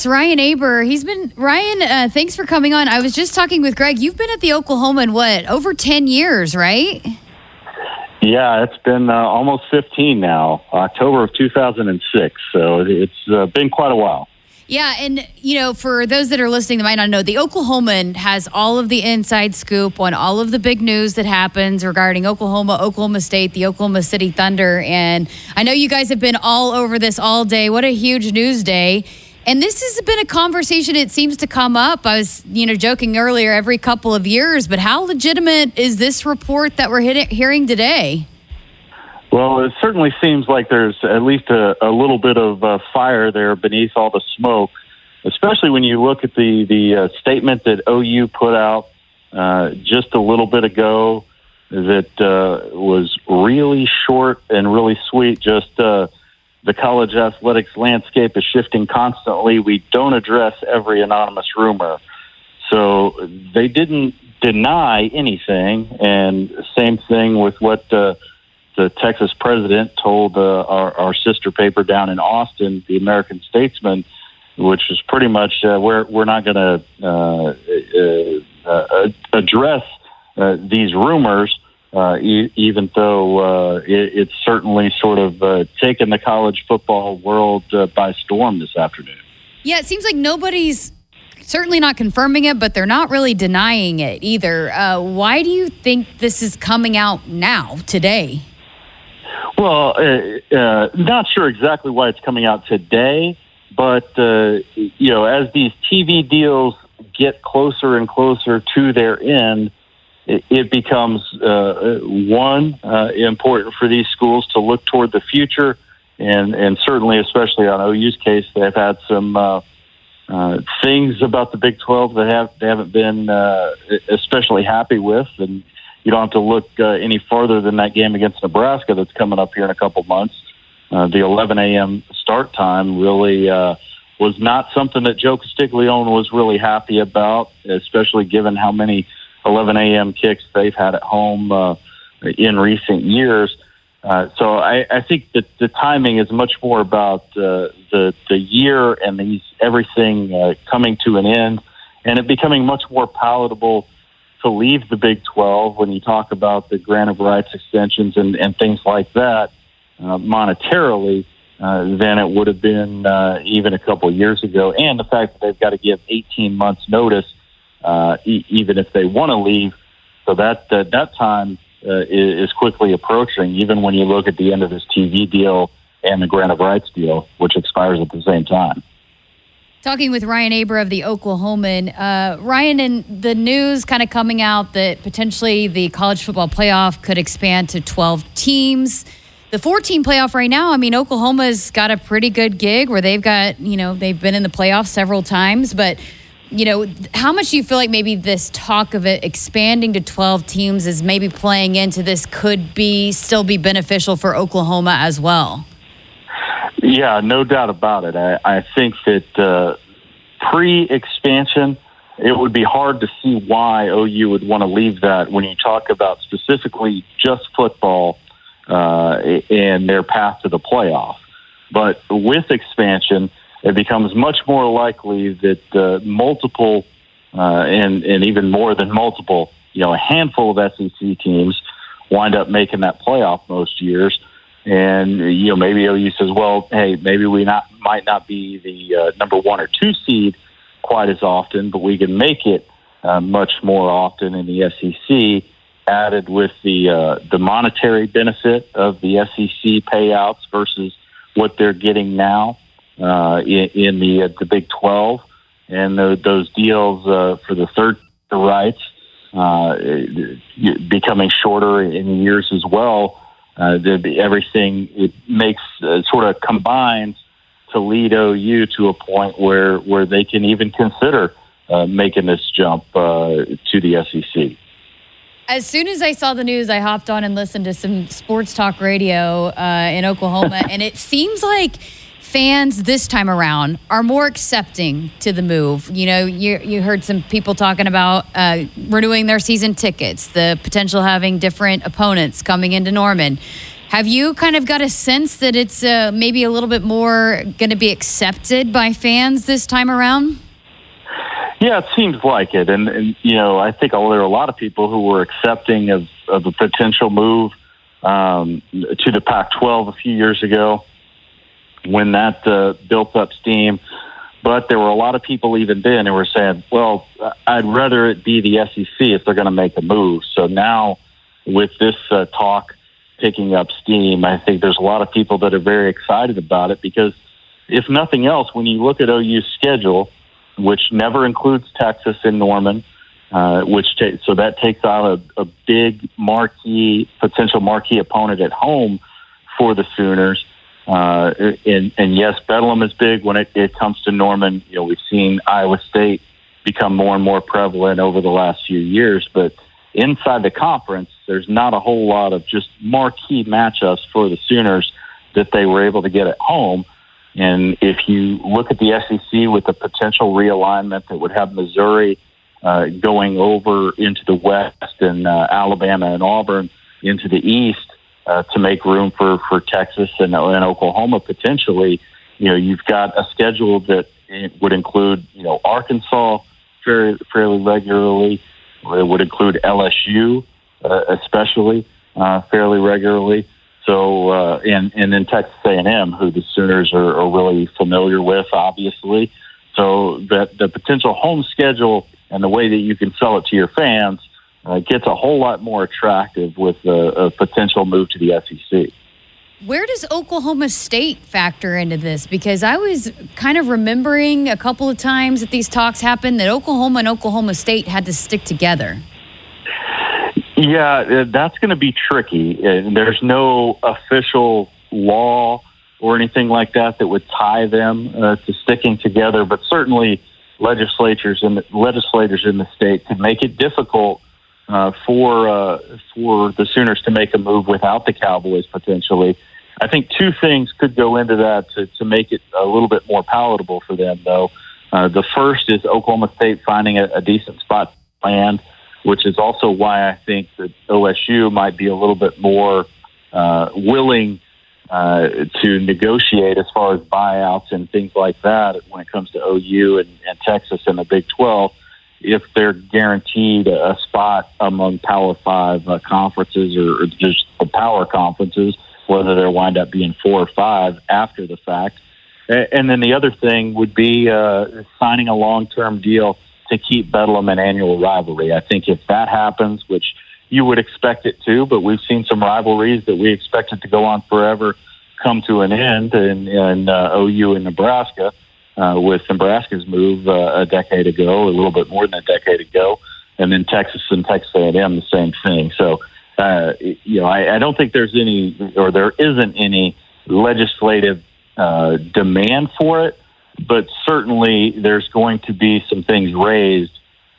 It's Ryan Aber. He's been Ryan. Uh, thanks for coming on. I was just talking with Greg. You've been at the Oklahoman what over ten years, right? Yeah, it's been uh, almost 15 now, October of 2006. So it's uh, been quite a while. Yeah, and you know, for those that are listening that might not know, the Oklahoman has all of the inside scoop on all of the big news that happens regarding Oklahoma, Oklahoma State, the Oklahoma City Thunder, and I know you guys have been all over this all day. What a huge news day! And this has been a conversation. It seems to come up. I was, you know, joking earlier every couple of years, but how legitimate is this report that we're hearing today? Well, it certainly seems like there's at least a, a little bit of uh, fire there beneath all the smoke, especially when you look at the the uh, statement that OU put out uh, just a little bit ago that uh, was really short and really sweet. Just uh, the college athletics landscape is shifting constantly. We don't address every anonymous rumor. So they didn't deny anything. And same thing with what uh, the Texas president told uh, our, our sister paper down in Austin, the American Statesman, which is pretty much uh, we're, we're not going to uh, uh, address these rumors e- even though uh, it, it's certainly sort of uh, taken the college football world uh, by storm this afternoon. Yeah, it seems like nobody's certainly not confirming it, but they're not really denying it either. Uh, why do you think this is coming out now, today? Well, uh, uh, not sure exactly why it's coming out today, but uh, you know, as these TV deals get closer and closer to their end, it, becomes uh, one uh, important for these schools to look toward the future, and and certainly, especially on OU's case, they've had some uh, uh, things about the Big Twelve that have they haven't been uh, especially happy with, and you don't have to look uh, any farther than that game against Nebraska that's coming up here in a couple months. The 11 a.m. start time really was not something that Joe Castiglione was really happy about, especially given how many 11 a.m. kicks they've had at home uh, in recent years. Uh, so I, I think that the timing is much more about uh, the the year and these everything uh, coming to an end, and it becoming much more palatable to leave the Big 12 when you talk about the grant of rights extensions and, and things like that uh, monetarily uh, than it would have been uh, even a couple of years ago, and the fact that they've got to give 18 months notice uh, e- even if they want to leave. So that uh, that time uh, is, quickly approaching. Even when you look at the end of this TV deal and the grant of rights deal, which expires at the same time. Talking with Ryan Aber of the Oklahoman. Uh, Ryan, and the news kind of coming out that potentially the college football playoff could expand to 12 teams. The 14 playoff right now, I mean, Oklahoma's got a pretty good gig where they've got, you know, they've been in the playoffs several times, but you know, how much do you feel like maybe this talk of it expanding to 12 teams is maybe playing into this could be still be beneficial for Oklahoma as well? Yeah, no doubt about it. I, I think that uh, pre expansion, it would be hard to see why OU would want to leave that when you talk about specifically just football uh, and their path to the playoff. But with expansion, it becomes much more likely that uh, multiple uh, and and even more than multiple, you know, a handful of SEC teams wind up making that playoff most years. And you know, maybe OU says, "Well, hey, maybe we not might not be the uh, number one or two seed quite as often, but we can make it uh, much more often in the SEC." Added with the uh, the monetary benefit of the SEC payouts versus what they're getting now uh, in, in the uh, the Big 12, and the, those deals uh, for the third rights uh, becoming shorter in years as well. Uh, the, everything it makes uh, sort of combines to lead OU to a point where where they can even consider uh, making this jump uh, to the SEC. As soon as I saw the news, I hopped on and listened to some sports talk radio uh, in Oklahoma, and it seems like fans this time around are more accepting to the move. You know, you, you heard some people talking about uh, renewing their season tickets, the potential having different opponents coming into Norman. Have you kind of got a sense that it's uh, maybe a little bit more going to be accepted by fans this time around? Yeah, it seems like it, and, and you know, I think there are a lot of people who were accepting of, of a potential move um, to the Pac-12 a few years ago when that uh, built up steam. But there were a lot of people even then who were saying, "Well, I'd rather it be the SEC if they're going to make a move." So now, with this uh, talk picking up steam, I think there's a lot of people that are very excited about it because, if nothing else, when you look at OU's schedule, which never includes Texas in Norman, uh, which ta- so that takes out a, a big marquee potential marquee opponent at home for the Sooners. Uh, and, and yes, Bedlam is big when it, it comes to Norman. You know, we've seen Iowa State become more and more prevalent over the last few years, but inside the conference, there's not a whole lot of just marquee matchups for the Sooners that they were able to get at home. And if you look at the SEC with the potential realignment that would have Missouri uh, going over into the West and uh, Alabama and Auburn into the East, uh, to make room for, for Texas and, and Oklahoma potentially. You know, you've got a schedule that would include, you know, Arkansas fairly, fairly regularly. It would include LSU, uh, especially uh, fairly regularly. So, uh, and and then Texas A&M, who the Sooners are, are really familiar with, obviously. So that the potential home schedule and the way that you can sell it to your fans uh, gets a whole lot more attractive with a, a potential move to the SEC. Where does Oklahoma State factor into this? Because I was kind of remembering a couple of times that these talks happened that Oklahoma and Oklahoma State had to stick together. Yeah, uh, that's going to be tricky. And there's no official law or anything like that that would tie them uh, to sticking together, but certainly legislatures and legislators in the state could make it difficult uh, for uh, for the Sooners to make a move without the Cowboys potentially. I think two things could go into that to, to make it a little bit more palatable for them, though. Uh, the first is Oklahoma State finding a, a decent spot planned, which is also why I think that OSU might be a little bit more uh, willing uh, to negotiate as far as buyouts and things like that when it comes to OU and, and Texas and the Big 12 if they're guaranteed a spot among Power Five uh, conferences or, or just the power conferences, whether they wind up being four or five after the fact. And then the other thing would be uh, signing a long-term deal to keep Bedlam an annual rivalry. I think if that happens, which you would expect it to, but we've seen some rivalries that we expected to go on forever come to an end in, in uh, OU and Nebraska uh, with Nebraska's move uh, a decade ago, a little bit more than a decade ago, and then Texas and Texas A&M the same thing. So, uh, you know, I, I don't think there's any, or there isn't any legislative uh, demand for it, but certainly there's going to be some things raised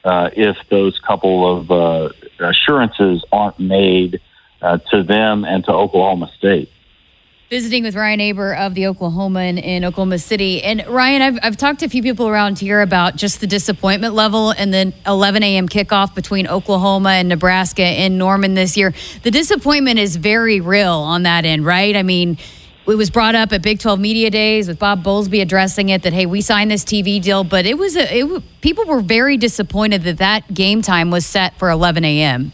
uh, if those couple of uh, assurances aren't made uh, to them and to Oklahoma State visiting with Ryan Aber of the Oklahoman in Oklahoma City. And Ryan, I've, I've talked to a few people around here about just the disappointment level and the 11 a.m. kickoff between Oklahoma and Nebraska in Norman this year. The disappointment is very real on that end, right? I mean, it was brought up at Big 12 Media Days with Bob Bowlesby addressing it that hey, we signed this TV deal, but it was a it, people were very disappointed that that game time was set for 11 a.m.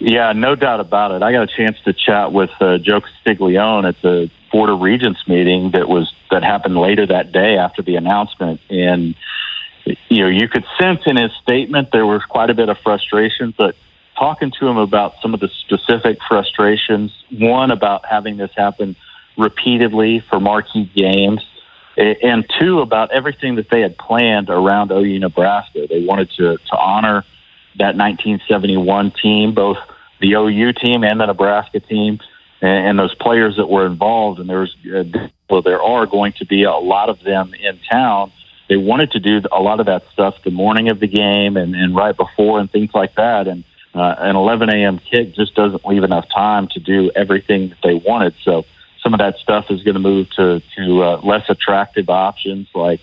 Yeah, no doubt about it. I got a chance to chat with uh, Joe Castiglione at the Board of Regents meeting that was that happened later that day after the announcement, and you know you could sense in his statement there was quite a bit of frustration, but talking to him about some of the specific frustrations, one about having this happen repeatedly for marquee games, and two about everything that they had planned around OU Nebraska. They wanted to to honor that 1971 team, both the OU team and the Nebraska team, and, and those players that were involved. And there's uh, well, there are going to be a lot of them in town. They wanted to do a lot of that stuff the morning of the game and, and right before and things like that. And uh, an 11 a.m. kick just doesn't leave enough time to do everything that they wanted. So some of that stuff is going to move to to uh, less attractive options like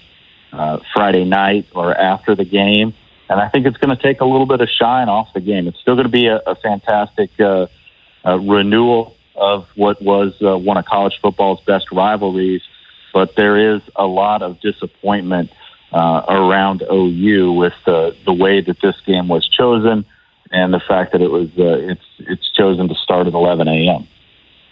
uh, Friday night or after the game and I think it's going to take a little bit of shine off the game. It's still going to be a, a fantastic uh, uh, renewal of what was uh, one of college football's best rivalries, but there is a lot of disappointment uh, around OU with the the way that this game was chosen and the fact that it was uh, it's it's chosen to start at 11 a.m.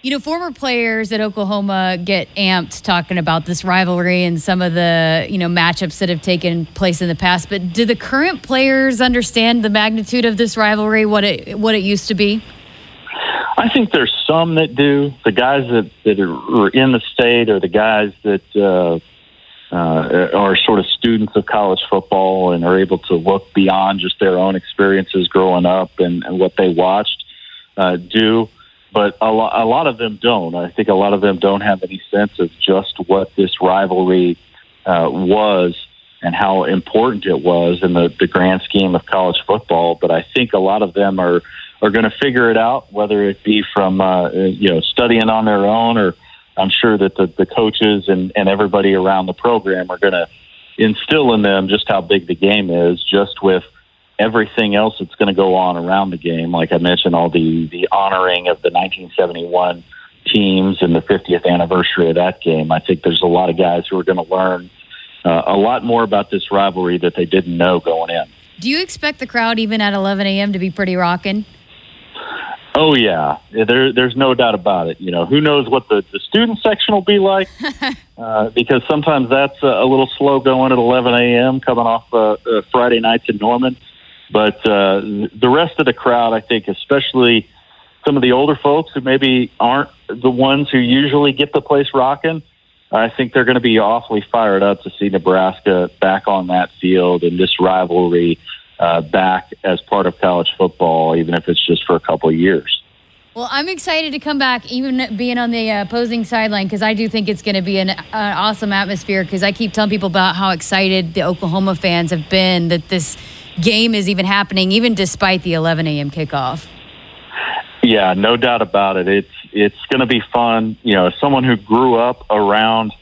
You know, former players at Oklahoma get amped talking about this rivalry and some of the, you know, matchups that have taken place in the past. But do the current players understand the magnitude of this rivalry, what it what it used to be? I think there's some that do. The guys that, that are in the state or the guys that uh, uh, are sort of students of college football and are able to look beyond just their own experiences growing up and, and what they watched uh, do but a, lo- a lot of them don't. I think a lot of them don't have any sense of just what this rivalry uh, was and how important it was in the, the grand scheme of college football. But I think a lot of them are are going to figure it out, whether it be from uh, you know studying on their own, or I'm sure that the, the coaches and, and everybody around the program are going to instill in them just how big the game is, just with everything else that's going to go on around the game. Like I mentioned, all the the honoring of the 1971 teams and the 50th anniversary of that game. I think there's a lot of guys who are going to learn uh, a lot more about this rivalry that they didn't know going in. Do you expect the crowd, even at 11 a.m., to be pretty rocking? Oh yeah, there, there's no doubt about it. You know, who knows what the, the student section will be like? uh, because sometimes that's a, a little slow going at 11 a.m. coming off uh, uh, Friday nights in Norman. But uh, the rest of the crowd, I think, especially some of the older folks who maybe aren't the ones who usually get the place rocking, I think they're going to be awfully fired up to see Nebraska back on that field and this rivalry uh, back as part of college football, even if it's just for a couple of years. Well, I'm excited to come back, even being on the uh, opposing sideline, because I do think it's going to be an, an awesome atmosphere. Because I keep telling people about how excited the Oklahoma fans have been that this game is even happening, even despite the 11 a.m. kickoff. Yeah, no doubt about it. It's it's going to be fun. You know, someone who grew up around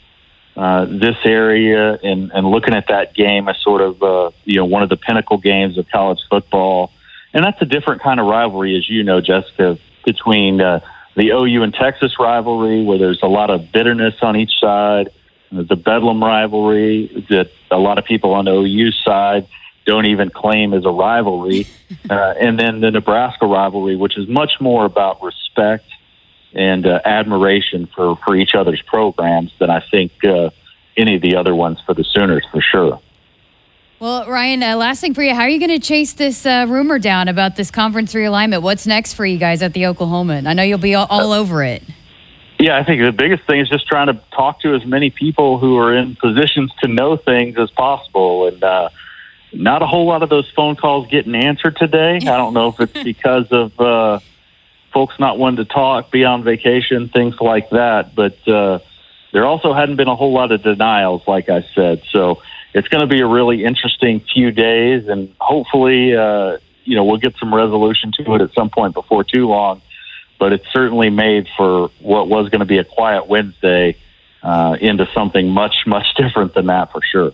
uh, this area and, and looking at that game as sort of uh, you know one of the pinnacle games of college football, and that's a different kind of rivalry, as you know, Jessica, between uh, the OU and Texas rivalry, where there's a lot of bitterness on each side, the Bedlam rivalry that a lot of people on the OU side don't even claim as a rivalry, uh, and then the Nebraska rivalry, which is much more about respect and uh, admiration for, for each other's programs than I think uh, any of the other ones for the Sooners, for sure. Well, Ryan, uh, last thing for you, how are you going to chase this uh, rumor down about this conference realignment? What's next for you guys at the Oklahoman? I know you'll be all, all over it. Yeah, I think the biggest thing is just trying to talk to as many people who are in positions to know things as possible. And, uh, not a whole lot of those phone calls getting answered today. I don't know if it's because of uh, folks not wanting to talk, be on vacation, things like that. But uh, there also hadn't been a whole lot of denials, like I said. So it's going to be a really interesting few days, and hopefully, uh, you know, we'll get some resolution to it at some point before too long. But it's certainly made for what was going to be a quiet Wednesday uh, into something much, much different than that for sure.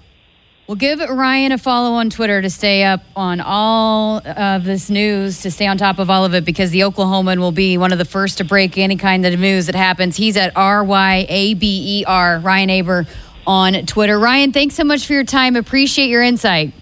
Well, give Ryan a follow on Twitter to stay up on all of this news, to stay on top of all of it, because the Oklahoman will be one of the first to break any kind of news that happens. He's at R Y A B E R, Ryan Aber on Twitter. Ryan, thanks so much for your time. Appreciate your insight.